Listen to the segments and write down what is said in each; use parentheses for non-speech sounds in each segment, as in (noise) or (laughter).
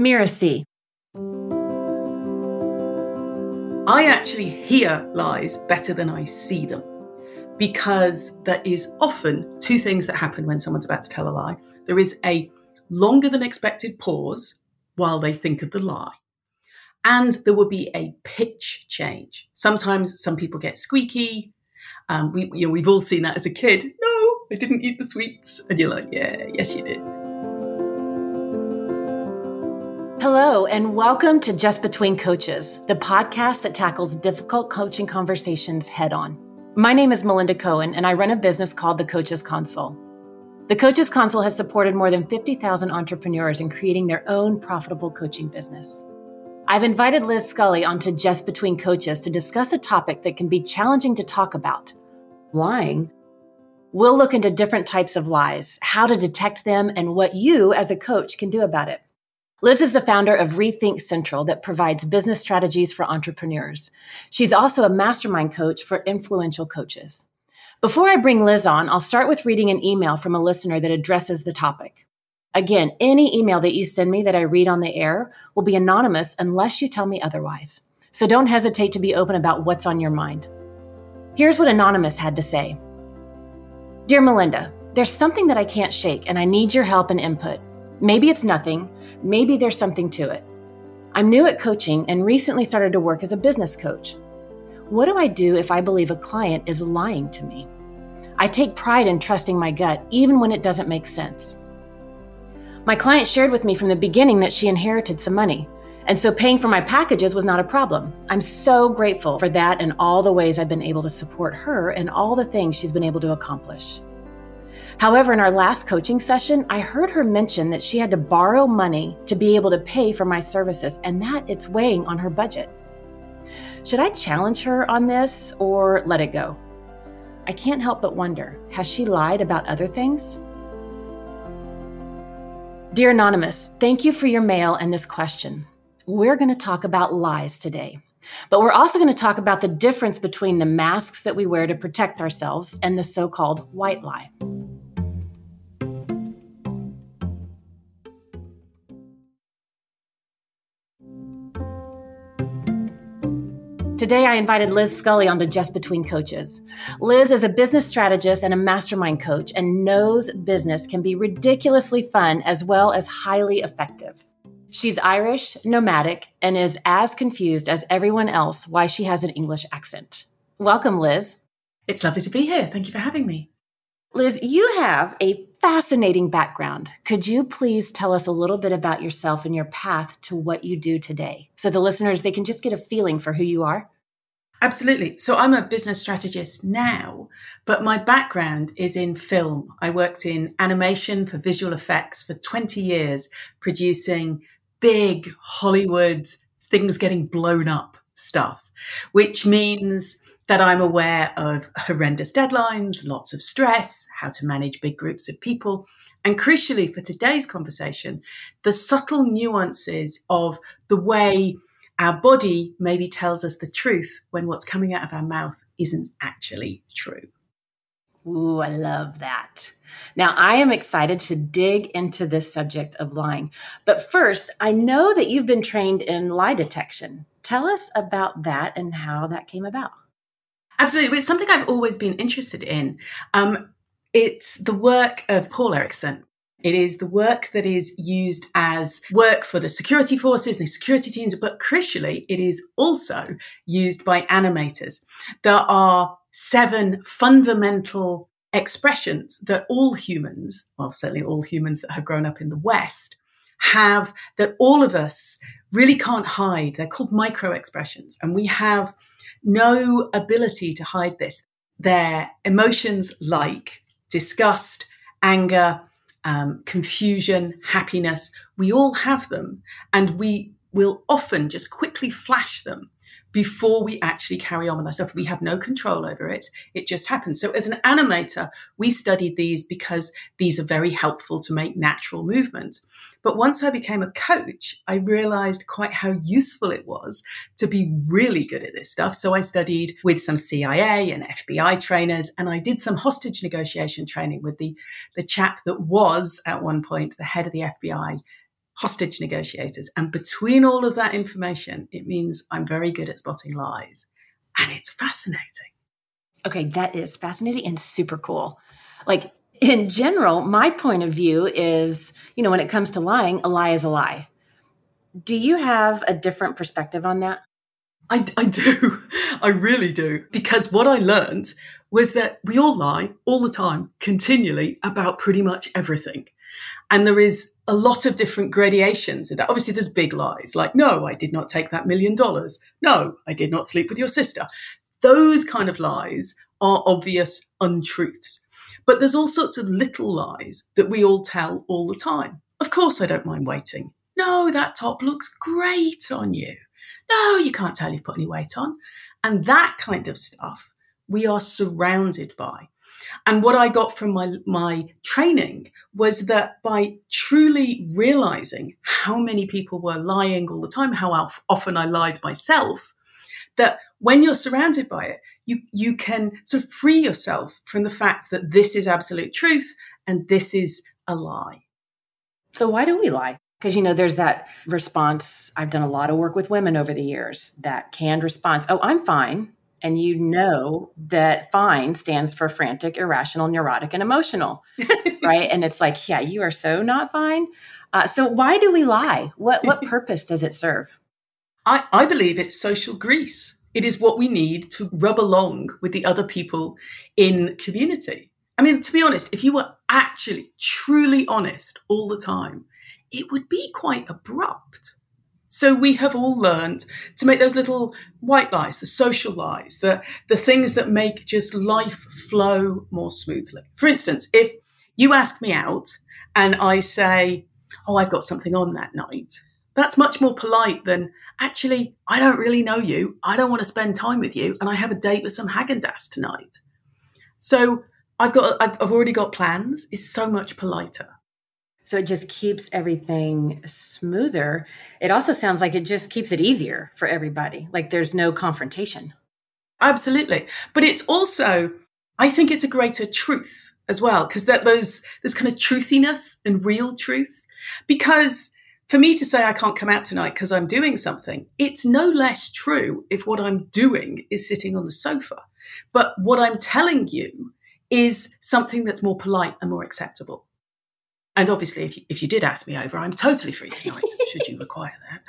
Mirasee. I actually hear lies better than I see them because there is often two things that happen when someone's about to tell a lie. There is a longer than expected pause while they think of the lie. And there will be a pitch change. Sometimes some people get squeaky. Um, we, you know, we've all seen that as a kid. No, I didn't eat the sweets. And you're like, yeah, yes, you did. Hello, and welcome to Just Between Coaches, the podcast that tackles difficult coaching conversations head on. My name is Melinda Cohan, and I run a business called The Coaches Console. The Coaches Console has supported more than 50,000 entrepreneurs in creating their own profitable coaching business. I've invited Liz Scully onto Just Between Coaches to discuss a topic that can be challenging to talk about lying. We'll look into different types of lies, how to detect them, and what you as a coach can do about it. Liz is the founder of Rethink Central that provides business strategies for entrepreneurs. She's also a mastermind coach for influential coaches. Before I bring Liz on, I'll start with reading an email from a listener that addresses the topic. Again, any email that you send me that I read on the air will be anonymous unless you tell me otherwise. So don't hesitate to be open about what's on your mind. Here's what Anonymous had to say Dear Melinda, there's something that I can't shake, and I need your help and input. Maybe it's nothing, maybe there's something to it. I'm new at coaching and recently started to work as a business coach. What do I do if I believe a client is lying to me? I take pride in trusting my gut, even when it doesn't make sense. My client shared with me from the beginning that she inherited some money, and so paying for my packages was not a problem. I'm so grateful for that and all the ways I've been able to support her and all the things she's been able to accomplish. However, in our last coaching session, I heard her mention that she had to borrow money to be able to pay for my services and that it's weighing on her budget. Should I challenge her on this or let it go? I can't help but wonder has she lied about other things? Dear Anonymous, thank you for your mail and this question. We're going to talk about lies today. But we're also going to talk about the difference between the masks that we wear to protect ourselves and the so called white lie. Today, I invited Liz Scully onto Just Between Coaches. Liz is a business strategist and a mastermind coach and knows business can be ridiculously fun as well as highly effective. She's Irish, nomadic, and is as confused as everyone else why she has an English accent. Welcome, Liz. It's lovely to be here. Thank you for having me. Liz, you have a fascinating background. Could you please tell us a little bit about yourself and your path to what you do today so the listeners they can just get a feeling for who you are? Absolutely. So I'm a business strategist now, but my background is in film. I worked in animation for visual effects for 20 years, producing big Hollywood things getting blown up stuff, which means that I'm aware of horrendous deadlines, lots of stress, how to manage big groups of people, and crucially for today's conversation, the subtle nuances of the way our body maybe tells us the truth when what's coming out of our mouth isn't actually true. Ooh, I love that. Now, I am excited to dig into this subject of lying. But first, I know that you've been trained in lie detection. Tell us about that and how that came about. Absolutely. It's something I've always been interested in. Um, it's the work of Paul Erickson. It is the work that is used as work for the security forces, the security teams, but crucially, it is also used by animators. There are seven fundamental expressions that all humans, well, certainly all humans that have grown up in the West, have that all of us really can't hide. They're called micro expressions. And we have no ability to hide this. They're emotions like disgust, anger, um, confusion, happiness, we all have them. And we will often just quickly flash them before we actually carry on with our stuff. We have no control over it. It just happens. So as an animator, we studied these because these are very helpful to make natural movement. But once I became a coach, I realized quite how useful it was to be really good at this stuff. So I studied with some CIA and FBI trainers and I did some hostage negotiation training with the, the chap that was at one point the head of the FBI hostage negotiators. And between all of that information, it means I'm very good at spotting lies. And it's fascinating. Okay, that is fascinating and super cool. Like in general, my point of view is, you know, when it comes to lying, a lie is a lie. Do you have a different perspective on that? I, I do. (laughs) I really do. Because what I learned was that we all lie all the time, continually, about pretty much everything. And there is a lot of different gradations. And obviously, there's big lies like, no, I did not take that million dollars. No, I did not sleep with your sister. Those kind of lies are obvious untruths. But there's all sorts of little lies that we all tell all the time. Of course, I don't mind waiting. No, that top looks great on you. No, you can't tell you've put any weight on. And that kind of stuff we are surrounded by. And what I got from my, my training was that by truly realizing how many people were lying all the time, how often I lied myself, that when you're surrounded by it, you, you can sort of free yourself from the fact that this is absolute truth and this is a lie. So, why do we lie? Because, you know, there's that response. I've done a lot of work with women over the years, that canned response. Oh, I'm fine and you know that fine stands for frantic, irrational, neurotic, and emotional, (laughs) right? And it's like, yeah, you are so not fine. Uh, so why do we lie? What what (laughs) purpose does it serve? I, I believe it's social grease. It is what we need to rub along with the other people in community. I mean, to be honest, if you were actually truly honest all the time, it would be quite abrupt. So we have all learned to make those little white lies, the social lies, the, the things that make just life flow more smoothly. For instance, if you ask me out and I say, Oh, I've got something on that night, that's much more polite than actually, I don't really know you. I don't want to spend time with you. And I have a date with some Haagen-Dazs tonight. So I've got, I've already got plans is so much politer. So it just keeps everything smoother. It also sounds like it just keeps it easier for everybody. Like there's no confrontation. Absolutely. But it's also, I think it's a greater truth as well, because that there's there's kind of truthiness and real truth. Because for me to say I can't come out tonight because I'm doing something, it's no less true if what I'm doing is sitting on the sofa. But what I'm telling you is something that's more polite and more acceptable. And obviously, if you, if you did ask me over, I'm totally free tonight, should you (laughs) require that.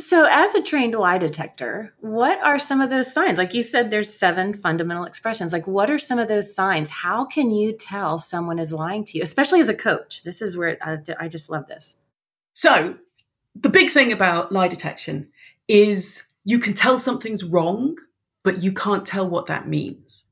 So, as a trained lie detector, what are some of those signs? Like you said, there's seven fundamental expressions. Like, what are some of those signs? How can you tell someone is lying to you, especially as a coach? This is where I, I just love this. So, the big thing about lie detection is you can tell something's wrong, but you can't tell what that means.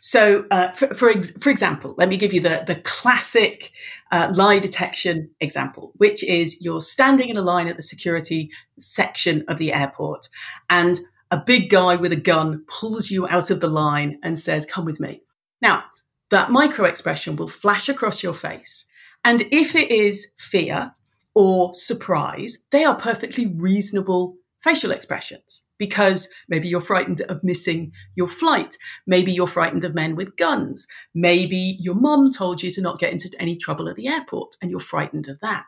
So, uh, for, for, ex- for, example, let me give you the, the classic uh, lie detection example, which is you're standing in a line at the security section of the airport, and a big guy with a gun pulls you out of the line and says, Come with me. Now, that micro expression will flash across your face. And if it is fear or surprise, they are perfectly reasonable facial expressions because maybe you're frightened of missing your flight. Maybe you're frightened of men with guns. Maybe your mum told you to not get into any trouble at the airport and you're frightened of that.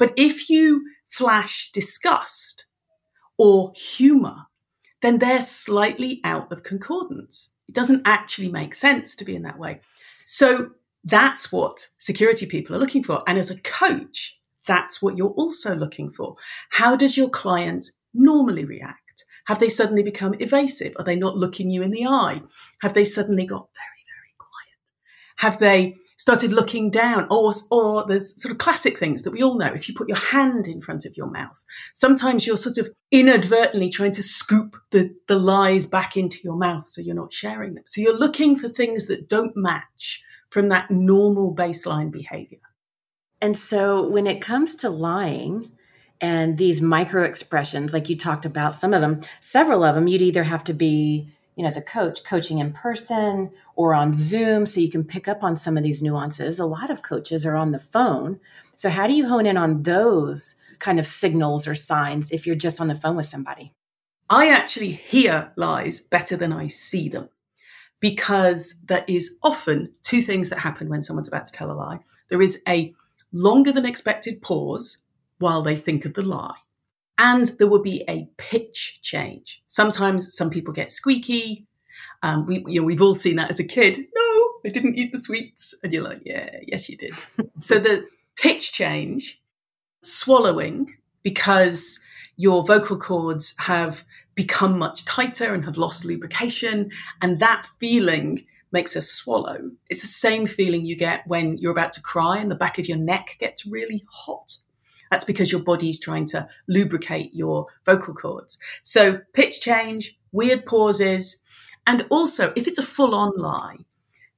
But if you flash disgust or humor, then they're slightly out of concordance. It doesn't actually make sense to be in that way. So that's what security people are looking for. And as a coach, that's what you're also looking for. How does your client normally react? Have they suddenly become evasive? Are they not looking you in the eye? Have they suddenly got very, very quiet? Have they started looking down? Or, or there's sort of classic things that we all know. If you put your hand in front of your mouth, sometimes you're sort of inadvertently trying to scoop the, the lies back into your mouth so you're not sharing them. So you're looking for things that don't match from that normal baseline behavior. And so when it comes to lying, and these micro expressions like you talked about some of them several of them you'd either have to be you know as a coach coaching in person or on zoom so you can pick up on some of these nuances. A lot of coaches are on the phone. So how do you hone in on those kind of signals or signs if you're just on the phone with somebody? I actually hear lies better than i see them because there is often two things that happen when someone's about to tell a lie. There is a longer than expected pause while they think of the lie. And there will be a pitch change. Sometimes some people get squeaky. Um, we, you know, we've all seen that as a kid. No, I didn't eat the sweets. And you're like, yeah, yes, you did. (laughs) so the pitch change, swallowing, because your vocal cords have become much tighter and have lost lubrication. And that feeling makes us swallow. It's the same feeling you get when you're about to cry and the back of your neck gets really hot. That's because your body's trying to lubricate your vocal cords. So pitch change, weird pauses, and also if it's a full on lie,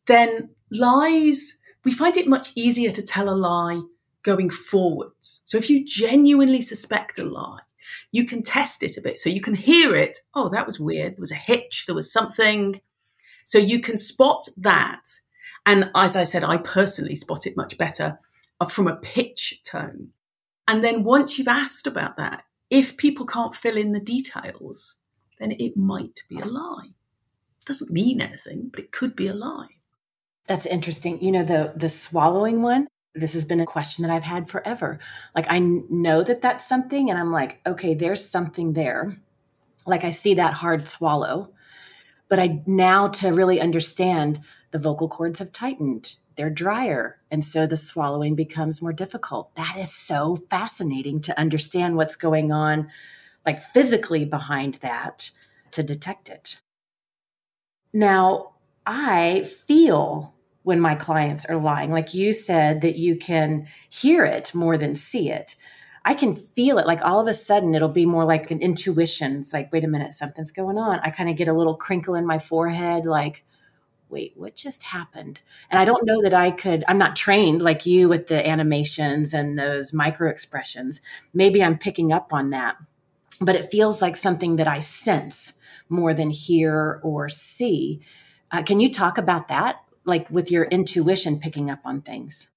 then lies, we find it much easier to tell a lie going forwards. So if you genuinely suspect a lie, you can test it a bit. So you can hear it. Oh, that was weird. There was a hitch. There was something. So you can spot that. And as I said, I personally spot it much better uh, from a pitch tone. And then once you've asked about that, if people can't fill in the details, then it might be a lie. It doesn't mean anything, but it could be a lie. That's interesting. You know, the the swallowing one, this has been a question that I've had forever. Like I know that that's something and I'm like, okay, there's something there. Like I see that hard swallow. But I now to really understand the vocal cords have tightened. They're drier. And so the swallowing becomes more difficult. That is so fascinating to understand what's going on, like physically behind that to detect it. Now, I feel when my clients are lying. Like you said, that you can hear it more than see it. I can feel it. Like all of a sudden, it'll be more like an intuition. It's like, wait a minute, something's going on. I kind of get a little crinkle in my forehead, like, wait, what just happened? And I don't know that I could, I'm not trained like you with the animations and those micro expressions. Maybe I'm picking up on that, but it feels like something that I sense more than hear or see. Uh, can you talk about that? like with your intuition picking up on things?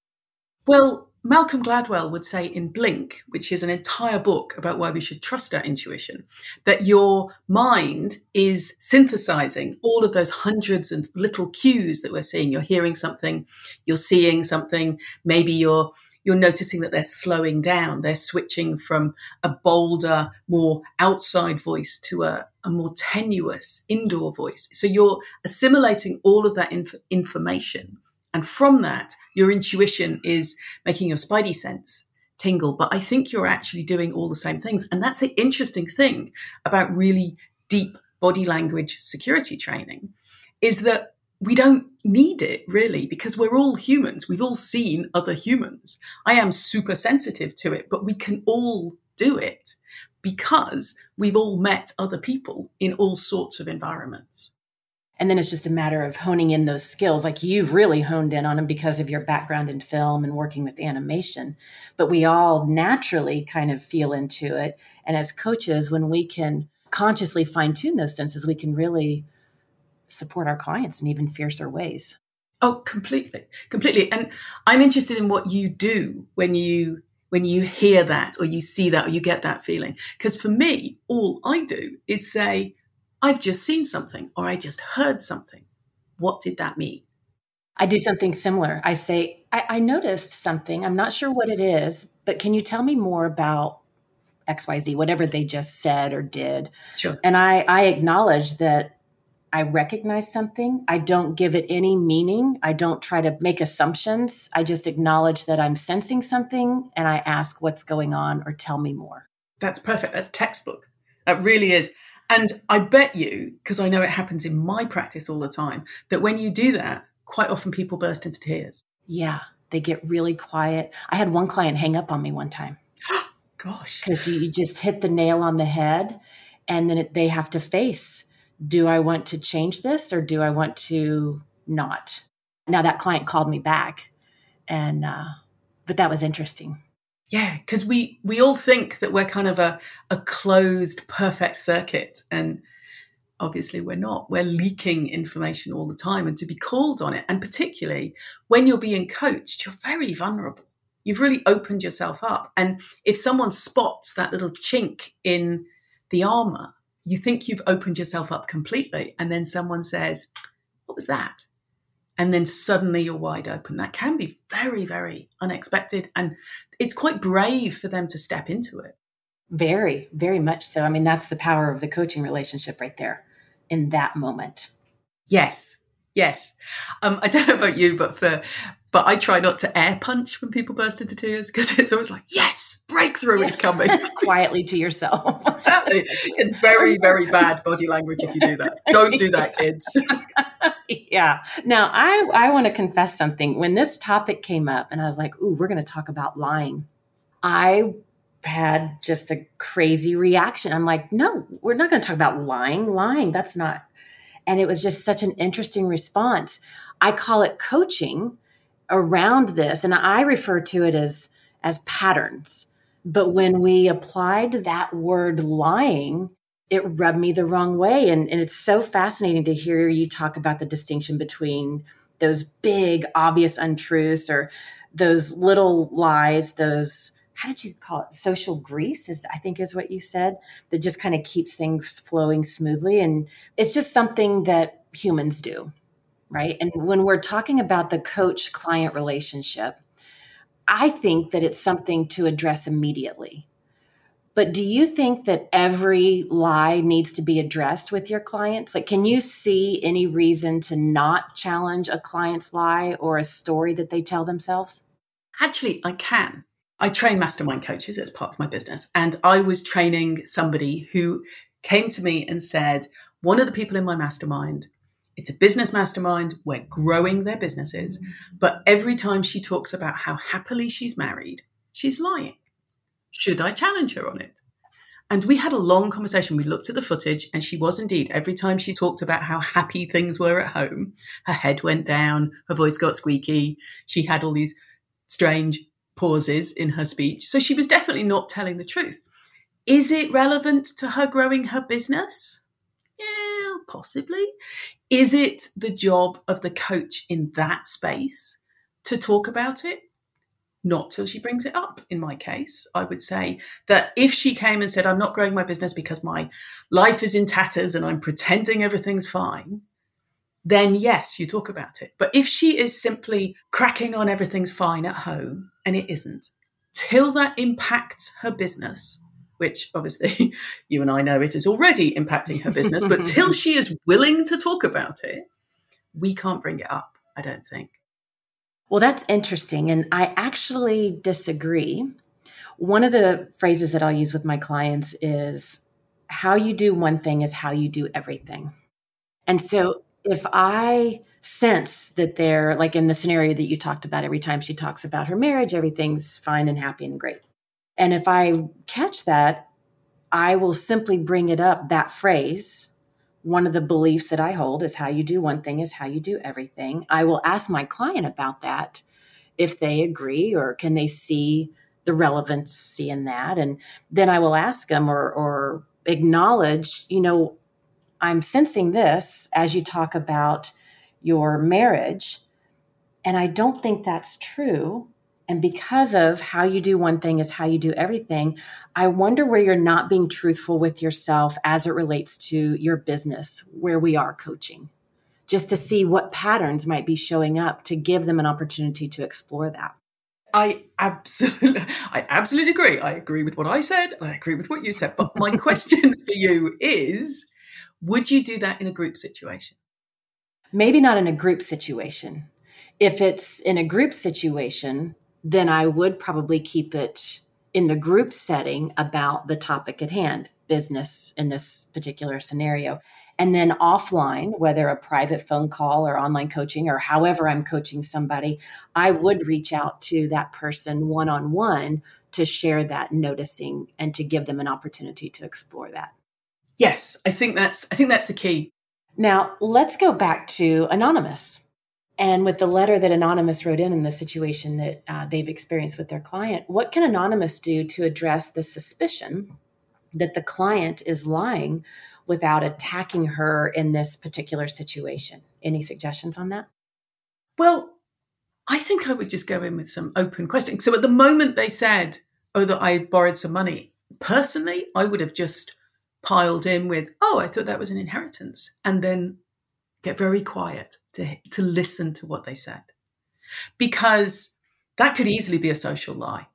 Well, Malcolm Gladwell would say in Blink, which is an entire book about why we should trust our intuition, that your mind is synthesizing all of those hundreds and little cues that we're seeing. You're hearing something, you're seeing something, maybe you're you're noticing that they're slowing down. They're switching from a bolder, more outside voice to a, a more tenuous indoor voice. So you're assimilating all of that inf- information. And from that, your intuition is making your spidey sense tingle. But I think you're actually doing all the same things. And that's the interesting thing about really deep body language security training is that we don't need it really because we're all humans. We've all seen other humans. I am super sensitive to it, but we can all do it because we've all met other people in all sorts of environments. And then it's just a matter of honing in those skills. Like you've really honed in on them because of your background in film and working with animation. But we all naturally kind of feel into it. And as coaches, when we can consciously fine tune those senses, we can really support our clients in even fiercer ways. Oh, completely, completely. And I'm interested in what you do when you when you hear that or you see that or you get that feeling. Because for me, all I do is say, I've just seen something or I just heard something. What did that mean? I do something similar. I say, I, I noticed something. I'm not sure what it is, but can you tell me more about XYZ, whatever they just said or did? Sure. And I, I acknowledge that I recognize something. I don't give it any meaning. I don't try to make assumptions. I just acknowledge that I'm sensing something and I ask what's going on or tell me more. That's perfect. That's textbook. That really is. And I bet you, because I know it happens in my practice all the time, that when you do that, quite often people burst into tears. Yeah, they get really quiet. I had one client hang up on me one time. (gasps) Gosh. Because you just hit the nail on the head and then it, they have to face do I want to change this or do I want to not? Now that client called me back and uh but that was interesting. Yeah, because we we all think that we're kind of a a closed perfect circuit and obviously we're not. We're leaking information all the time and to be called on it and particularly when you're being coached, you're very vulnerable. You've really opened yourself up and if someone spots that little chink in the armor you think you've opened yourself up completely, and then someone says, What was that? And then suddenly you're wide open. That can be very, very unexpected. And it's quite brave for them to step into it. Very, very much so. I mean, that's the power of the coaching relationship right there in that moment. Yes. Yes. Um, I don't know about you, but for but I try not to air punch when people burst into tears because it's always like, yes, breakthrough is coming. (laughs) Quietly to yourself. exactly. In very, very bad body language if you do that. Don't do that, kids. (laughs) yeah. Now, I, I want to confess something. When this topic came up and I was like, ooh, we're going to talk about lying, I had just a crazy reaction. I'm like, no, we're not going to talk about lying. Lying, that's not. And it was just such an interesting response. I call it coaching around this and i refer to it as as patterns but when we applied that word lying it rubbed me the wrong way and, and it's so fascinating to hear you talk about the distinction between those big obvious untruths or those little lies those how did you call it social grease is i think is what you said that just kind of keeps things flowing smoothly and it's just something that humans do right? And when we're talking about the coach client relationship, I think that it's something to address immediately. But do you think that every lie needs to be addressed with your clients? Like, can you see any reason to not challenge a client's lie or a story that they tell themselves? Actually, I can. I train mastermind coaches as part of my business. And I was training somebody who came to me and said, One of the people in my mastermind it's a business mastermind. We're growing their businesses. Mm-hmm. But every time she talks about how happily she's married, she's lying. Should I challenge her on it? And we had a long conversation. We looked at the footage, and she was indeed, every time she talked about how happy things were at home, her head went down, her voice got squeaky. She had all these strange pauses in her speech. So she was definitely not telling the truth. Is it relevant to her growing her business? Yeah, possibly. Is it the job of the coach in that space to talk about it? Not till she brings it up, in my case. I would say that if she came and said, I'm not growing my business because my life is in tatters and I'm pretending everything's fine, then yes, you talk about it. But if she is simply cracking on everything's fine at home and it isn't, till that impacts her business, which obviously (laughs) you and I know it is already impacting her business, but (laughs) till she is willing to talk about it, we can't bring it up, I don't think. Well, that's interesting. And I actually disagree. One of the phrases that I'll use with my clients is how you do one thing is how you do everything. And so if I sense that they're like in the scenario that you talked about, every time she talks about her marriage, everything's fine and happy and great. And if I catch that, I will simply bring it up that phrase. One of the beliefs that I hold is how you do one thing is how you do everything. I will ask my client about that if they agree or can they see the relevancy in that. And then I will ask them or, or acknowledge, you know, I'm sensing this as you talk about your marriage. And I don't think that's true. And because of how you do one thing is how you do everything, I wonder where you're not being truthful with yourself as it relates to your business, where we are coaching, just to see what patterns might be showing up to give them an opportunity to explore that. I absolutely, (laughs) I absolutely agree. I agree with what I said, and I agree with what you said. But my (laughs) question for you is: Would you do that in a group situation? Maybe not in a group situation. If it's in a group situation, then I would probably keep it in the group setting about the topic at hand, business in this particular scenario. And then offline, whether a private phone call or online coaching or however I'm coaching somebody, I would reach out to that person one on one to share that noticing and to give them an opportunity to explore that. Yes, I think that's I think that's the key. Now, let's go back to anonymous. And with the letter that Anonymous wrote in in the situation that uh, they've experienced with their client, what can Anonymous do to address the suspicion that the client is lying without attacking her in this particular situation? Any suggestions on that? Well, I think I would just go in with some open questions. So at the moment they said, oh, that I borrowed some money, personally, I would have just piled in with, oh, I thought that was an inheritance. And then get very quiet to, to listen to what they said. Because that could easily be a social lie.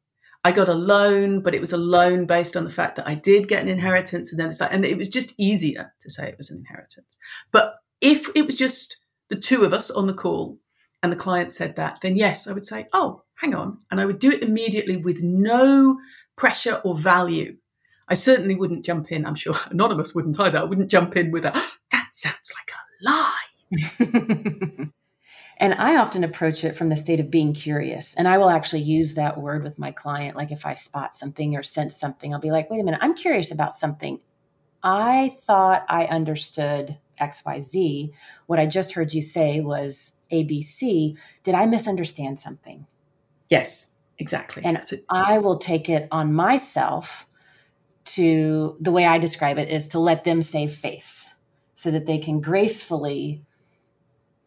I got a loan, but it was a loan based on the fact that I did get an inheritance, and then it's like, and it was just easier to say it was an inheritance. But if it was just the two of us on the call and the client said that, then yes, I would say, oh, hang on. And I would do it immediately with no pressure or value. I certainly wouldn't jump in. I'm sure (laughs) Anonymous wouldn't either. I wouldn't jump in with a, that sounds like a lie. (laughs) and I often approach it from the state of being curious. And I will actually use that word with my client. Like if I spot something or sense something, I'll be like, wait a minute, I'm curious about something. I thought I understood XYZ. What I just heard you say was ABC. Did I misunderstand something? Yes, exactly. And I will take it on myself to the way I describe it is to let them save face so that they can gracefully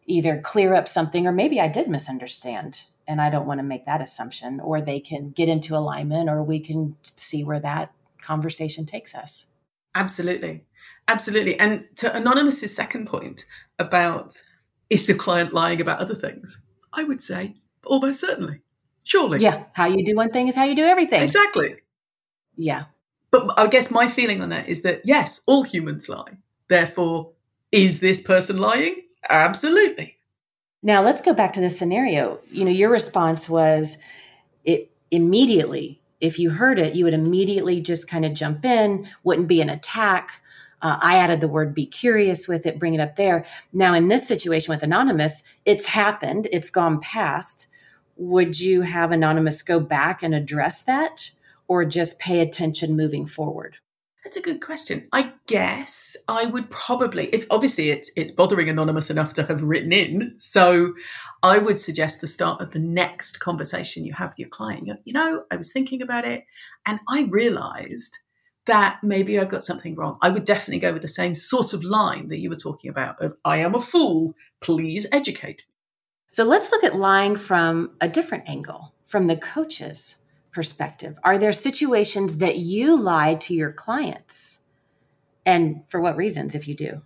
either clear up something or maybe I did misunderstand and I don't want to make that assumption or they can get into alignment or we can see where that conversation takes us. Absolutely. Absolutely. And to Anonymous's second point about is the client lying about other things? I would say almost certainly. Surely. Yeah. How you do one thing is how you do everything. Exactly. Yeah. But I guess my feeling on that is that yes, all humans lie. Therefore, is this person lying? Absolutely. Now let's go back to the scenario. You know, your response was it immediately. If you heard it, you would immediately just kind of jump in, wouldn't be an attack. Uh, I added the word be curious with it, bring it up there. Now, in this situation with Anonymous, it's happened, it's gone past would you have Anonymous go back and address that or just pay attention moving forward? That's a good question. I guess I would probably, if obviously it's it's bothering Anonymous enough to have written in, so I would suggest the start of the next conversation you have with your client. You know, I was thinking about it, and I realised that maybe I've got something wrong. I would definitely go with the same sort of line that you were talking about of "I am a fool. Please educate me." So let's look at lying from a different angle, from the coach's perspective. Are there situations that you lie to your clients? And for what reasons, if you do?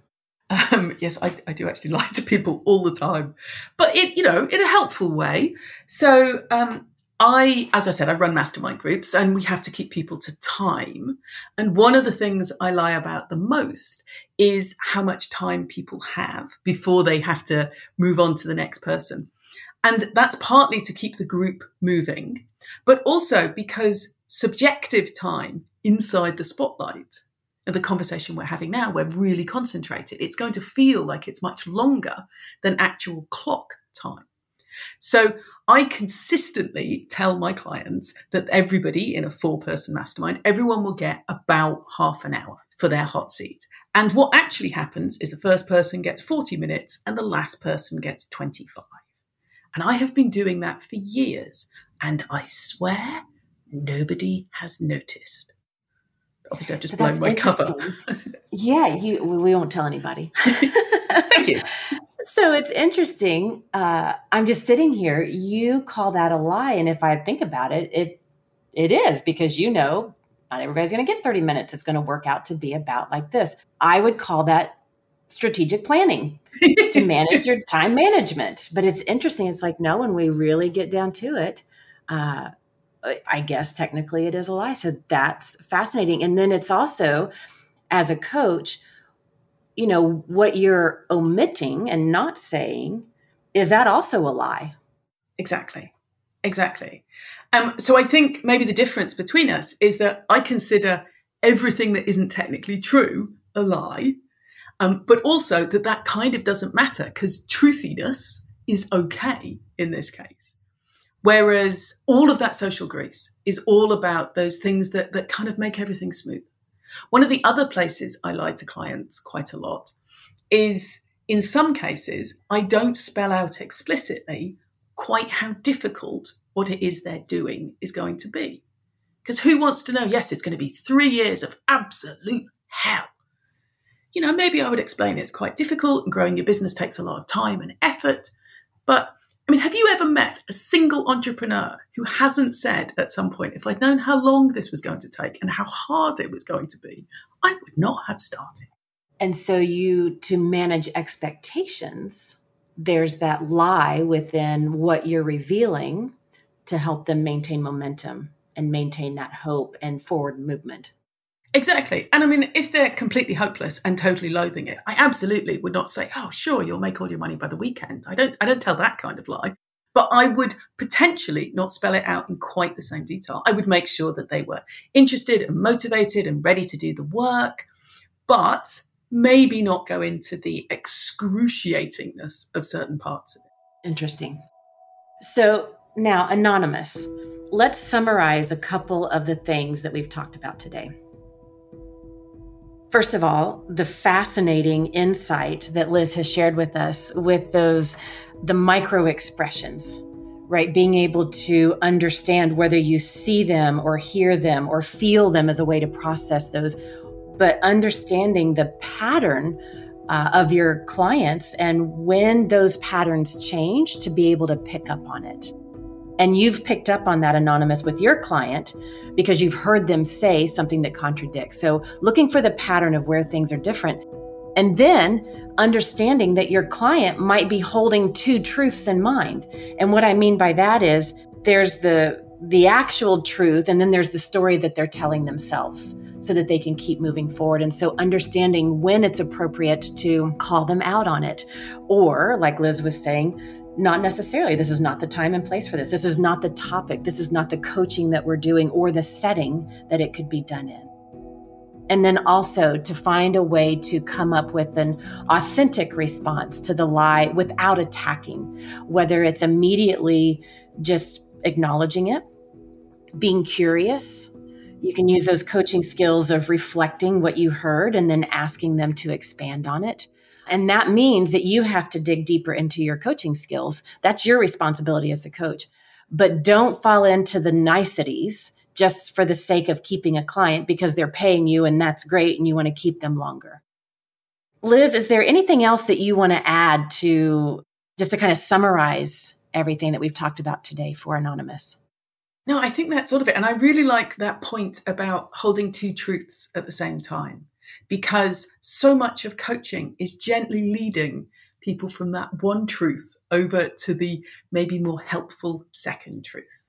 Um, yes, I, I, do actually (laughs) lie to people all the time, but it, you know, in a helpful way. So, um, I, as I said, I run mastermind groups and we have to keep people to time. And one of the things I lie about the most is how much time people have before they have to move on to the next person. And that's partly to keep the group moving, but also because subjective time inside the spotlight the conversation we're having now, we're really concentrated. It's going to feel like it's much longer than actual clock time. So I consistently tell my clients that everybody in a four person mastermind, everyone will get about half an hour for their hot seat. And what actually happens is the first person gets 40 minutes and the last person gets 25. And I have been doing that for years. And I swear nobody has noticed. Obviously, I've just so blown my cover. yeah, you, we won't tell anybody. (laughs) Thank you. So it's interesting. Uh, I'm just sitting here. You call that a lie, and if I think about it, it it is because you know not everybody's going to get 30 minutes. It's going to work out to be about like this. I would call that strategic planning to (laughs) manage your time management. But it's interesting. It's like no, when we really get down to it, uh, I guess technically it is a lie. So that's fascinating. And then it's also as a coach you know, what you're omitting and not saying, is that also a lie? Exactly. Exactly. Um, so I think maybe the difference between us is that I consider everything that isn't technically true a lie, um, but also that that kind of doesn't matter because truthiness is okay in this case. Whereas all of that social grace is all about those things that, that kind of make everything smooth. One of the other places I lie to clients quite a lot is in some cases, I don't spell out explicitly quite how difficult what it is they're doing is going to be. Because who wants to know, yes, it's going to be three years of absolute hell. You know, maybe I would explain it's quite difficult and growing your business takes a lot of time and effort, but I mean, have you ever met a single entrepreneur who hasn't said at some point, if I'd known how long this was going to take and how hard it was going to be, I would not have started? And so you to manage expectations, there's that lie within what you're revealing to help them maintain momentum and maintain that hope and forward movement. Exactly. And I mean, if they're completely hopeless and totally loathing it, I absolutely would not say, oh, sure, you'll make all your money by the weekend. I don't, I don't tell that kind of lie. But I would potentially not spell it out in quite the same detail. I would make sure that they were interested and motivated and ready to do the work, but maybe not go into the excruciatingness of certain parts of it. Interesting. So now, Anonymous, let's summarize a couple of the things that we've talked about today. First of all, the fascinating insight that Liz has shared with us with those, the micro expressions, right? Being able to understand whether you see them or hear them or feel them as a way to process those, but understanding the pattern uh, of your clients and when those patterns change to be able to pick up on it. And you've picked up on that anonymous with your client because you've heard them say something that contradicts. So, looking for the pattern of where things are different. And then understanding that your client might be holding two truths in mind. And what I mean by that is there's the the actual truth and then there's the story that they're telling themselves so that they can keep moving forward and so understanding when it's appropriate to call them out on it or like Liz was saying not necessarily. This is not the time and place for this. This is not the topic. This is not the coaching that we're doing or the setting that it could be done in. And then also to find a way to come up with an authentic response to the lie without attacking, whether it's immediately just acknowledging it, being curious. You can use those coaching skills of reflecting what you heard and then asking them to expand on it and that means that you have to dig deeper into your coaching skills. That's your responsibility as the coach. But don't fall into the niceties just for the sake of keeping a client because they're paying you and that's great and you want to keep them longer. Liz, is there anything else that you want to add to just to kind of summarize everything that we've talked about today for Anonymous? No, I think that's all of it. And I really like that point about holding two truths at the same time because so much of coaching is gently leading people from that one truth over to the maybe more helpful second truth.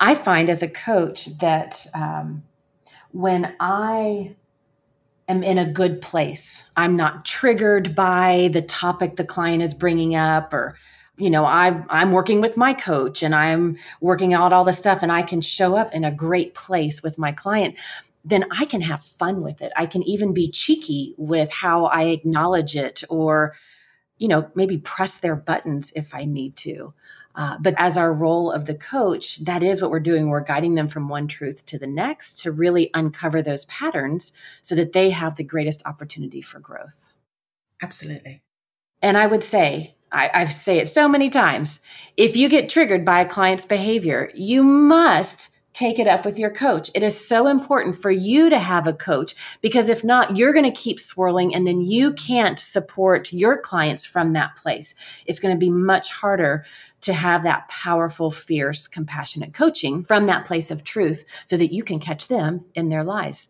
I find as a coach that um, when I am in a good place, I'm not triggered by the topic the client is bringing up or you know i i'm working with my coach and i'm working out all the stuff and i can show up in a great place with my client then I can have fun with it. I can even be cheeky with how I acknowledge it or, you know, maybe press their buttons if I need to. Uh, but as our role of the coach, that is what we're doing. We're guiding them from one truth to the next to really uncover those patterns so that they have the greatest opportunity for growth. Absolutely. And I would say, I, I say it so many times if you get triggered by a client's behavior, you must take it up with your coach. It is so important for you to have a coach because if not, you're going to keep swirling and then you can't support your clients from that place. It's going to be much harder to have that powerful, fierce, compassionate coaching from that place of truth so that you can catch them in their lies.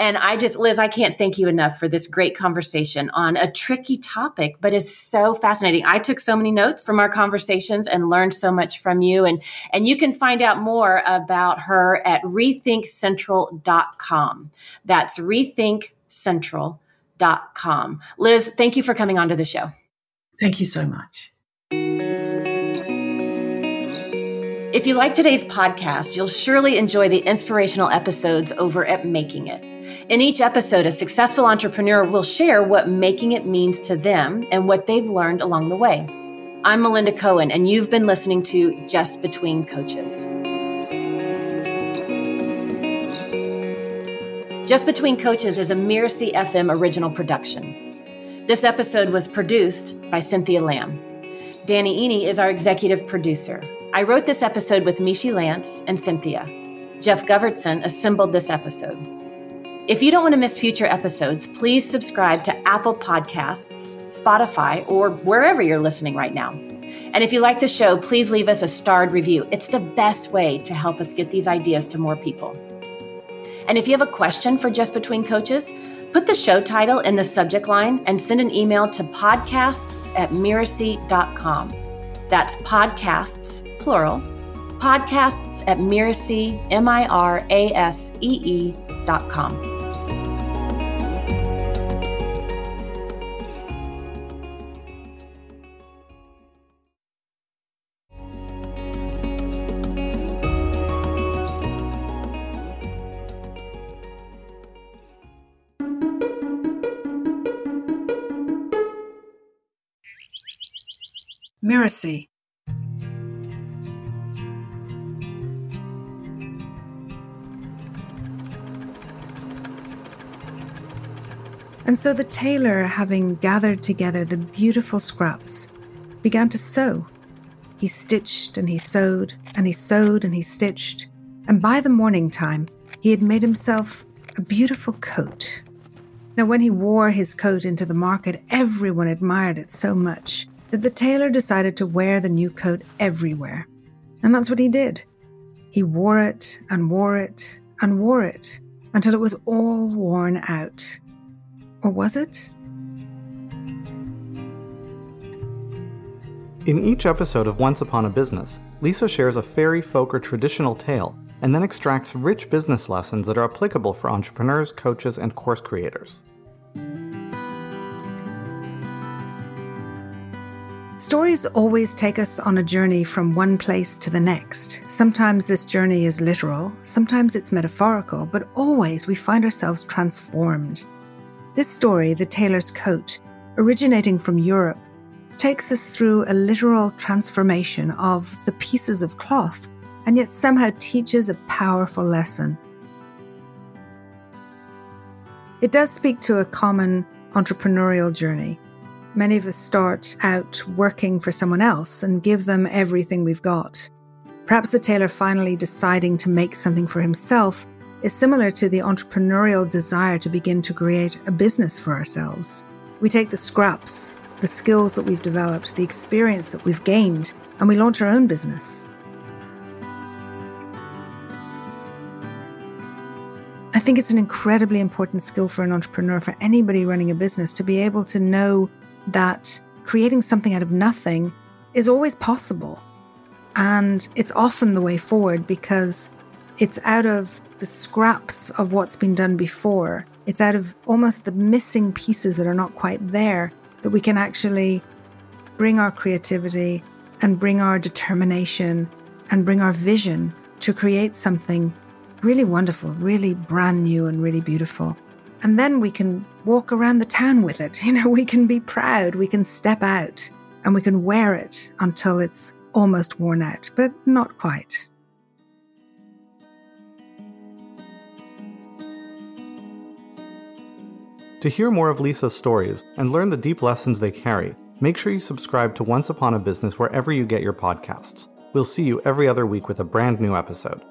And I just, Liz, I can't thank you enough for this great conversation on a tricky topic, but is so fascinating. I took so many notes from our conversations and learned so much from you. And, and you can find out more about her at rethinkcentral.com. That's rethinkcentral.com. Liz, thank you for coming onto the show. Thank you so much. If you like today's podcast, you'll surely enjoy the inspirational episodes over at Making It. In each episode, a successful entrepreneur will share what making it means to them and what they've learned along the way. I'm Melinda Cohan, and you've been listening to Just Between Coaches. Just Between Coaches is a Mirasee FM original production. This episode was produced by Cynthia Lamb. Danny Iny is our executive producer. I wrote this episode with Mishi Lance and Cynthia. Jeff Govertson assembled this episode. If you don't want to miss future episodes, please subscribe to Apple Podcasts, Spotify, or wherever you're listening right now. And if you like the show, please leave us a starred review. It's the best way to help us get these ideas to more people. And if you have a question for Just Between Coaches, Put the show title in the subject line and send an email to podcasts at mirasee.com. That's podcasts, plural, podcasts at mirasee, M-I-R-A-S-E-E dot com. Mirasee. And so the tailor, having gathered together the beautiful scraps, began to sew. He stitched and he sewed, and he sewed and he stitched, and by the morning time, he had made himself a beautiful coat. Now, when he wore his coat into the market, everyone admired it so much that the tailor decided to wear the new coat everywhere. And that's what he did. He wore it and wore it and wore it until it was all worn out. Or was it? In each episode of Once Upon a Business, Lisa shares a fairy folk or traditional tale and then extracts rich business lessons that are applicable for entrepreneurs, coaches, and course creators. Stories always take us on a journey from one place to the next. Sometimes this journey is literal, sometimes it's metaphorical, but always we find ourselves transformed. This story, The Tailor's Coat, originating from Europe, takes us through a literal transformation of the pieces of cloth, and yet somehow teaches a powerful lesson. It does speak to a common entrepreneurial journey Many of us start out working for someone else and give them everything we've got. Perhaps the tailor finally deciding to make something for himself is similar to the entrepreneurial desire to begin to create a business for ourselves. We take the scraps, the skills that we've developed, the experience that we've gained, and we launch our own business. I think it's an incredibly important skill for an entrepreneur, for anybody running a business, to be able to know that creating something out of nothing is always possible. And it's often the way forward because it's out of the scraps of what's been done before. It's out of almost the missing pieces that are not quite there that we can actually bring our creativity and bring our determination and bring our vision to create something really wonderful, really brand new, and really beautiful. And then we can walk around the town with it. (laughs) You know, we can be proud, we can step out, and we can wear it until it's almost worn out, but not quite. To hear more of Lisa's stories and learn the deep lessons they carry, make sure you subscribe to Once Upon a Business wherever you get your podcasts. We'll see you every other week with a brand new episode.